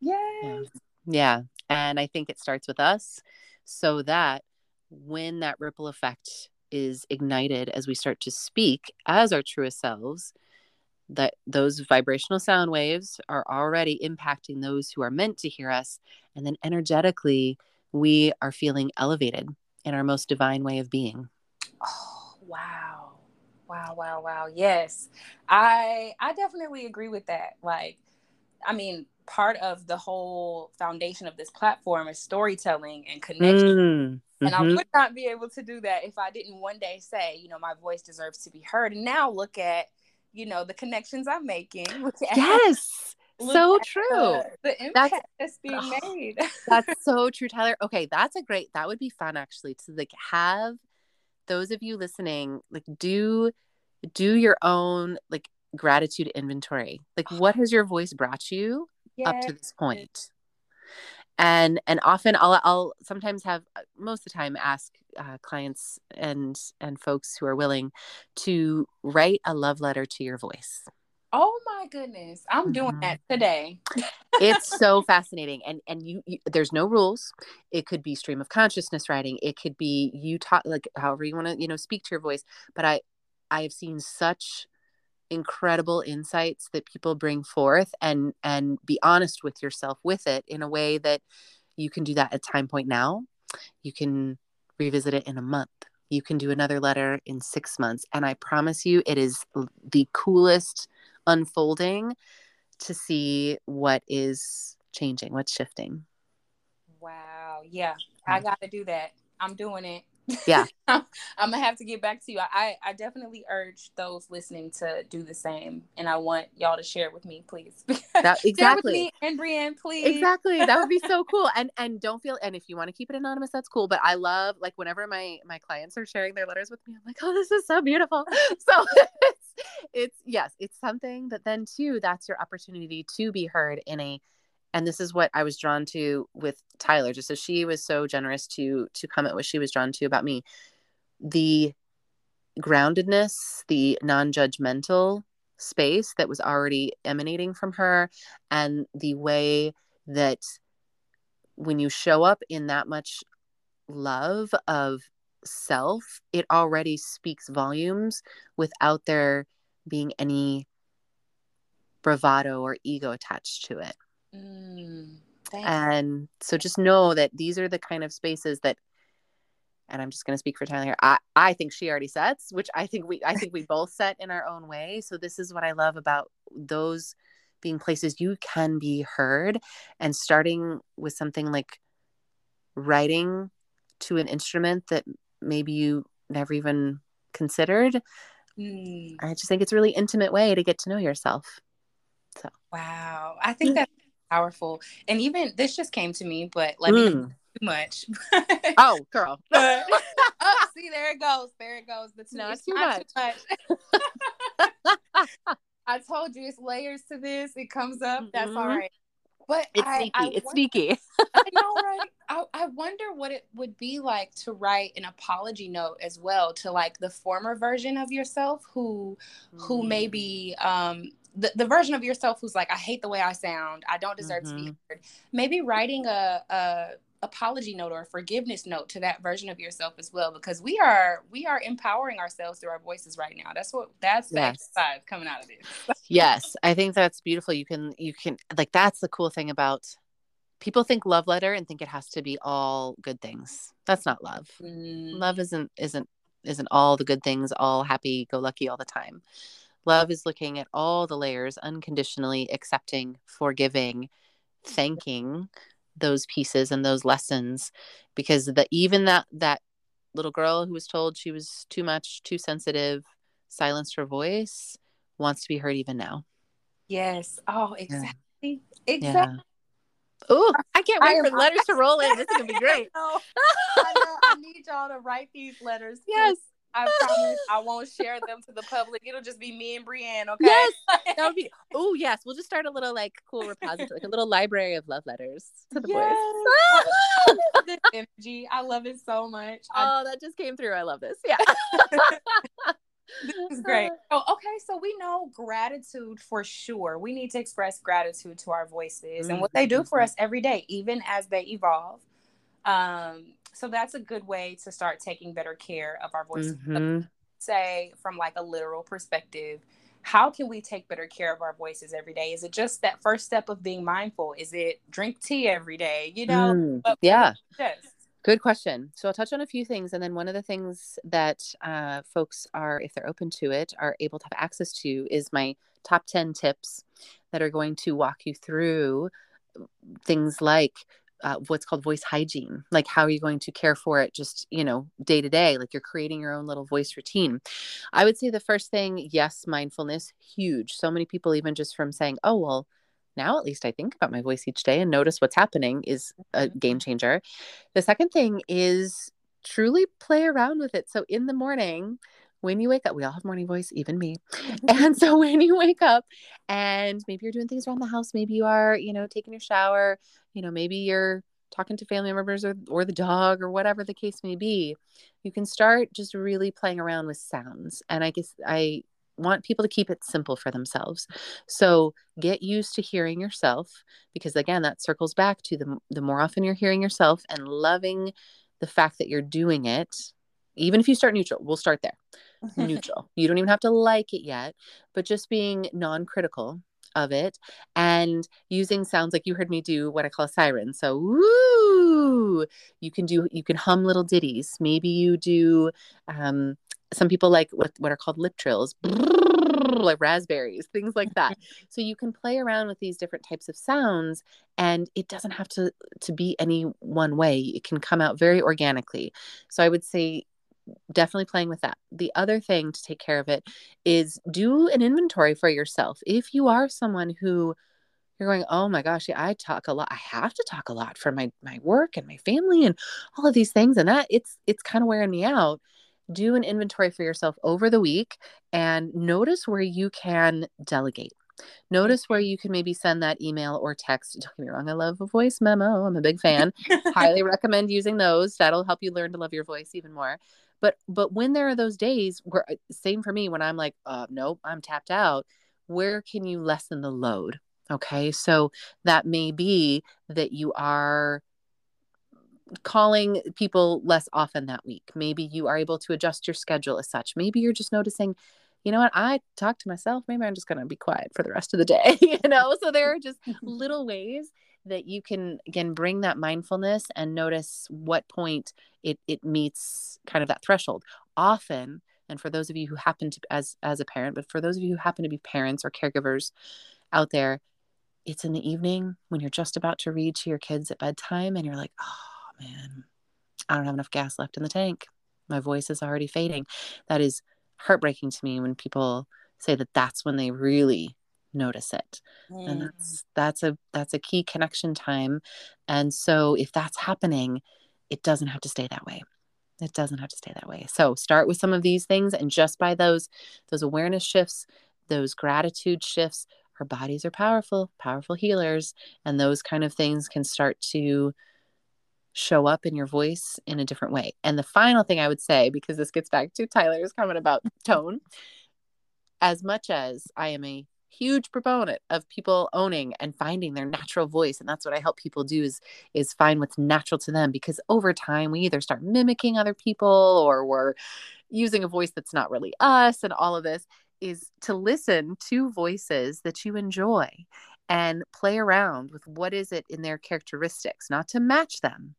Yes. Yeah. yeah. And I think it starts with us so that when that ripple effect is ignited as we start to speak as our truest selves, that those vibrational sound waves are already impacting those who are meant to hear us. And then energetically, we are feeling elevated in our most divine way of being. Oh, wow. Wow, wow, wow. Yes. I I definitely agree with that. Like I mean, part of the whole foundation of this platform is storytelling and connection. Mm. And mm-hmm. I would not be able to do that if I didn't one day say, you know, my voice deserves to be heard. And now look at, you know, the connections I'm making. yes. so true. The, the impact that's, that's being oh, made. that's so true, Tyler. Okay, that's a great that would be fun actually to like have those of you listening, like do do your own like gratitude inventory. Like what has your voice brought you yes. up to this point? And and often I'll I'll sometimes have uh, most of the time ask uh, clients and and folks who are willing to write a love letter to your voice. Oh my goodness, I'm doing mm-hmm. that today. it's so fascinating, and and you, you, there's no rules. It could be stream of consciousness writing. It could be you talk like however you want to you know speak to your voice. But I I have seen such incredible insights that people bring forth and and be honest with yourself with it in a way that you can do that at time point now. You can revisit it in a month. You can do another letter in 6 months. And i promise you it is the coolest unfolding to see what is changing what's shifting. Wow. Yeah. I got to do that. I'm doing it yeah. I'm gonna have to get back to you. I, I definitely urge those listening to do the same and i want y'all to share it with me please. That, exactly. and brienne please. Exactly. That would be so cool. And and don't feel and if you want to keep it anonymous that's cool but i love like whenever my my clients are sharing their letters with me i'm like oh this is so beautiful. So it's it's yes it's something that then too that's your opportunity to be heard in a and this is what I was drawn to with Tyler, just as she was so generous to to comment what she was drawn to about me. The groundedness, the non-judgmental space that was already emanating from her, and the way that when you show up in that much love of self, it already speaks volumes without there being any bravado or ego attached to it. Mm, and so just know that these are the kind of spaces that and I'm just going to speak for Tyler here. I, I think she already sets, which I think we I think we both set in our own way. So this is what I love about those being places you can be heard and starting with something like writing to an instrument that maybe you never even considered. Mm. I just think it's a really intimate way to get to know yourself. So wow. I think that powerful. And even this just came to me, but let mm. me too much. oh, girl. oh, see, there it goes. There it goes. The two, not too not much. Too much. I told you it's layers to this. It comes up. Mm-hmm. That's all mm-hmm. right. But it's I, sneaky. I it's wonder, sneaky. I know, right? I, I wonder what it would be like to write an apology note as well to like the former version of yourself who mm. who maybe um the, the version of yourself who's like, I hate the way I sound. I don't deserve mm-hmm. to be mm-hmm. heard. Maybe writing a, a apology note or a forgiveness note to that version of yourself as well because we are we are empowering ourselves through our voices right now that's what that's the exercise coming out of this yes i think that's beautiful you can you can like that's the cool thing about people think love letter and think it has to be all good things that's not love mm. love isn't isn't isn't all the good things all happy go lucky all the time Love is looking at all the layers, unconditionally accepting, forgiving, thanking those pieces and those lessons because the even that that little girl who was told she was too much, too sensitive, silenced her voice, wants to be heard even now. Yes. Oh, exactly. Yeah. Exactly. Yeah. Oh, I can't wait I for letters to roll in. This is gonna be great. I, know. I, know. I need y'all to write these letters. Yes. I promise I won't share them to the public. It'll just be me and Brienne. Okay. Yes. That would be. Oh yes, we'll just start a little like cool repository, like a little library of love letters to the yes. boys. this energy, I love it so much. Oh, I... that just came through. I love this. Yeah. this is great. Oh, okay. So we know gratitude for sure. We need to express gratitude to our voices mm-hmm. and what they do for mm-hmm. us every day, even as they evolve. Um, so that's a good way to start taking better care of our voices. Mm-hmm. Say from like a literal perspective, how can we take better care of our voices every day? Is it just that first step of being mindful? Is it drink tea every day? You know? Mm, yeah. Yes. Good question. So I'll touch on a few things, and then one of the things that uh, folks are, if they're open to it, are able to have access to is my top ten tips that are going to walk you through things like uh, what's called voice hygiene like how are you going to care for it just you know day to day? Like you're creating your own little voice routine. I would say the first thing yes mindfulness huge. So many people even just from saying oh well now at least i think about my voice each day and notice what's happening is a mm-hmm. game changer. The second thing is truly play around with it. So in the morning when you wake up, we all have morning voice, even me. and so when you wake up and maybe you're doing things around the house, maybe you are, you know, taking your shower, you know, maybe you're talking to family members or, or the dog or whatever the case may be, you can start just really playing around with sounds. And I guess I want people to keep it simple for themselves. So get used to hearing yourself because again, that circles back to the the more often you're hearing yourself and loving the fact that you're doing it, even if you start neutral, we'll start there. neutral. You don't even have to like it yet, but just being non-critical of it and using sounds like you heard me do what I call a siren. So, woo, you can do, you can hum little ditties. Maybe you do, um, some people like what, what are called lip trills, like raspberries, things like that. so you can play around with these different types of sounds and it doesn't have to, to be any one way. It can come out very organically. So I would say definitely playing with that. The other thing to take care of it is do an inventory for yourself. If you are someone who you're going, oh my gosh, yeah, I talk a lot. I have to talk a lot for my my work and my family and all of these things, and that it's it's kind of wearing me out. Do an inventory for yourself over the week and notice where you can delegate. Notice where you can maybe send that email or text. Don't get me wrong, I love a voice memo. I'm a big fan. Highly recommend using those. That'll help you learn to love your voice even more but but when there are those days where uh, same for me when i'm like uh nope i'm tapped out where can you lessen the load? Okay so that may be that you are calling people less often that week. Maybe you are able to adjust your schedule as such. Maybe you're just noticing you know what? I talk to myself. Maybe i'm just going to be quiet for the rest of the day you know? So there are just little ways that you can again bring that mindfulness and notice what point it it meets kind of that threshold. Often and for those of you who happen to as as a parent but for those of you who happen to be parents or caregivers out there it's in the evening when you're just about to read to your kids at bedtime and you're like oh man i don't have enough gas left in the tank. My voice is already fading. That is heartbreaking to me when people say that that's when they really notice it. Mm. and that's that's a that's a key connection time. And so if that's happening it doesn't have to stay that way. It doesn't have to stay that way. So start with some of these things and just by those those awareness shifts those gratitude shifts our bodies are powerful powerful healers and those kind of things can start to show up in your voice in a different way. And the final thing i would say because this gets back to tyler's comment about tone as much as i am a huge proponent of people owning and finding their natural voice and that's what i help people do is is find what's natural to them because over time we either start mimicking other people or we're using a voice that's not really us and all of this is to listen to voices that you enjoy and play around with what is it in their characteristics not to match them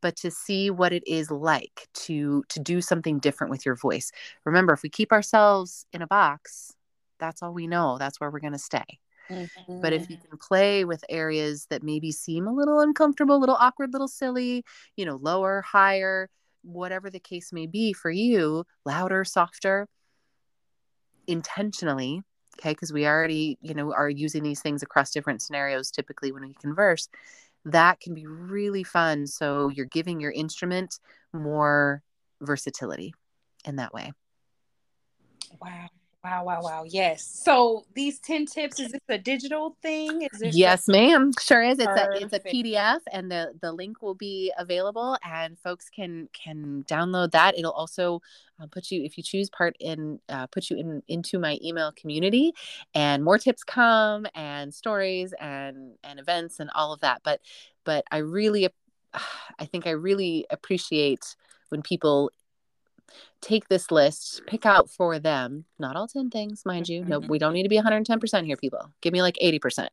but to see what it is like to to do something different with your voice. Remember if we keep ourselves in a box that's all we know. That's where we're going to stay. Mm-hmm. But if you mm-hmm. can play with areas that maybe seem a little uncomfortable, a little awkward, a little silly, you know, lower, higher, whatever the case may be for you, louder, softer, intentionally, okay, because we already, you know, are using these things across different scenarios typically when we converse, that can be really fun. So you're giving your instrument more versatility in that way. Wow. Wow, wow, wow. Yes. So these 10 tips, is this a digital thing? Is this Yes, ma'am. Sure is. It's a it's a PDF and the the link will be available and folks can can download that. It'll also uh, put you if you choose part in uh, put you in into my email community and more tips come and stories and and events and all of that. But but I really I think I really appreciate when people take this list, pick out for them, not all 10 things, mind you. No, mm-hmm. we don't need to be 110% here, people. Give me like 80%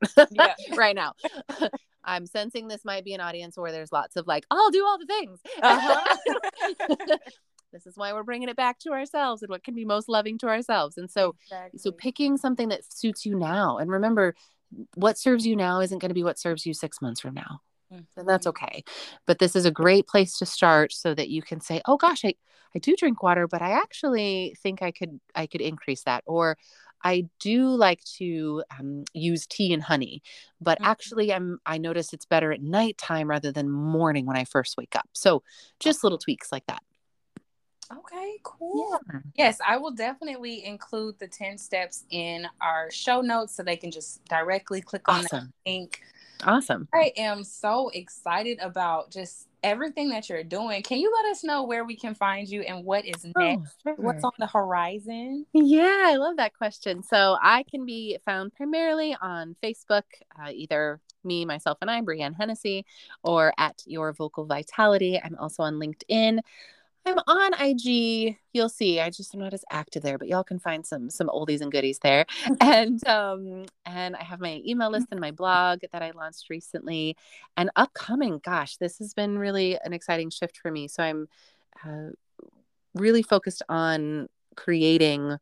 right now. I'm sensing this might be an audience where there's lots of like, I'll do all the things. Uh-huh. this is why we're bringing it back to ourselves and what can be most loving to ourselves. And so, exactly. so picking something that suits you now. And remember, what serves you now isn't going to be what serves you six months from now. And that's okay. But this is a great place to start so that you can say, oh gosh, I, I do drink water, but I actually think I could I could increase that. Or I do like to um, use tea and honey, but mm-hmm. actually I'm I notice it's better at nighttime rather than morning when I first wake up. So just little tweaks like that. Okay, cool. Yeah. Yes, I will definitely include the 10 steps in our show notes so they can just directly click on awesome. that link Awesome. I am so excited about just everything that you're doing. Can you let us know where we can find you and what is oh, next? Oh, sure. What's on the horizon? Yeah, I love that question. So I can be found primarily on Facebook, uh, either me, myself, and I, Brienne Hennessy, or at Your Vocal Vitality. I'm also on LinkedIn. I'm on IG. You'll see. I just am not as active there, but y'all can find some some oldies and goodies there. and um and I have my email list and my blog that I launched recently. And upcoming, gosh, this has been really an exciting shift for me. So I'm uh, really focused on creating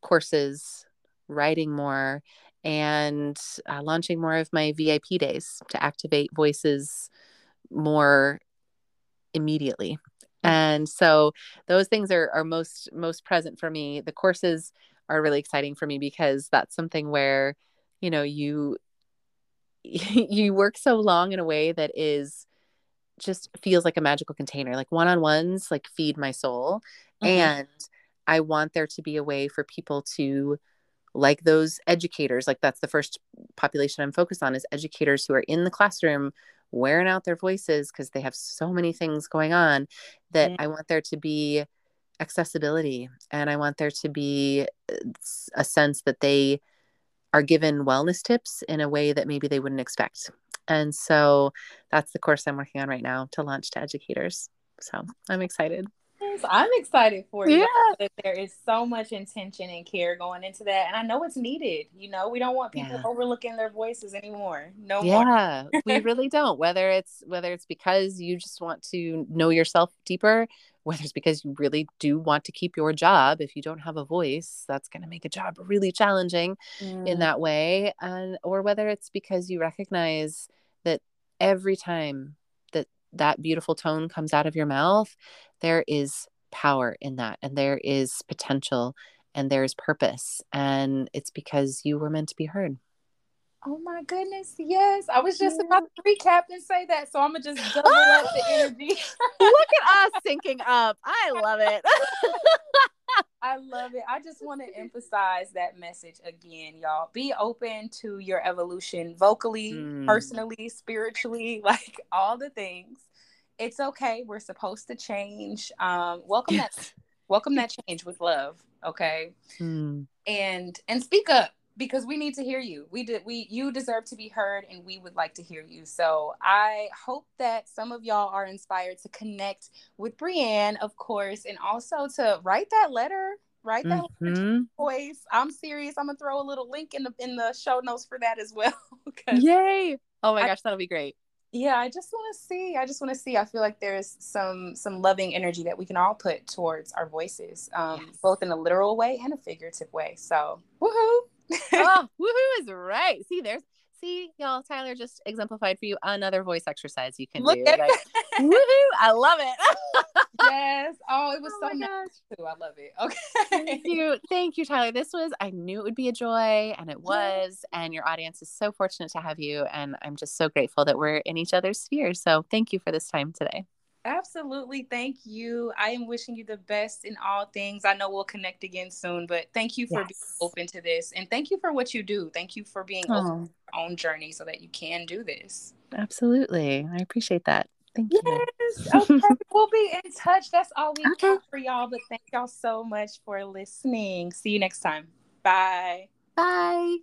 courses, writing more, and uh, launching more of my VIP days to activate voices more immediately and so those things are are most most present for me. The courses are really exciting for me because that's something where you know you you work so long in a way that is just feels like a magical container. Like one-on-ones like feed my soul. Mm-hmm. and i want there to be a way for people to like those educators like that's the first population i'm focused on is educators who are in the classroom wearing out their voices because they have so many things going on that yeah. I want there to be accessibility and I want there to be uh, a sense that they are given wellness tips in a way that maybe they wouldn't expect. And so that's the course I'm working on right now to launch to educators. So I'm excited. I'm excited for you. Yeah. There is so much intention and care going into that. And I know it's needed. You know, we don't want people yeah. overlooking their voices anymore. No more. yeah, we really don't. Whether it's whether it's because you just want to know yourself deeper, whether it's because you really do want to keep your job. If you don't have a voice, that's going to make a job really challenging mm. in that way. And or whether it's because you recognize that every time that beautiful tone comes out of your mouth there is power in that and there is potential and there's purpose and it's because you were meant to be heard. Oh my goodness yes. I was just about to recap and say that so i'm gonna just double up the energy. Look at us syncing up. I love it I love it. I just want to emphasize that message again, y'all. Be open to your evolution vocally, mm. personally, spiritually, like all the things it's okay. We're supposed to change. Um, welcome yes. that welcome that change with love. Okay. Hmm. And and speak up because we need to hear you. We did we you deserve to be heard and we would like to hear you. So I hope that some of y'all are inspired to connect with Brienne, of course, and also to write that letter. Write that mm-hmm. voice. I'm serious. I'm gonna throw a little link in the in the show notes for that as well. Yay! Oh my I, gosh, that'll be great yeah i just want to see i just want to see i feel like there's some some loving energy that we can all put towards our voices um yes. both in a literal way and a figurative way so woohoo oh woohoo is right. See there's see y'all tyler just exemplified for you another voice exercise you can Look do like, woohoo i love it. Yes. Oh it was oh so nice. too i love it. Okay. thank you. Thank you tyler. This was i knew it would be a joy and it was and your audience is so fortunate to have you and i'm just so grateful that we're in each other's spheres so thank you for this time today Absolutely. Thank you. I am wishing you the best in all things. I know we'll connect again soon, but thank you for yes. being open to this. And thank you for what you do. Thank you for being oh. open to your own journey so that you can do this. Absolutely. I appreciate that. Thank yes. you. Okay. we'll be in touch. That's all we okay. have for y'all. But thank y'all so much for listening. See you next time. Bye. Bye.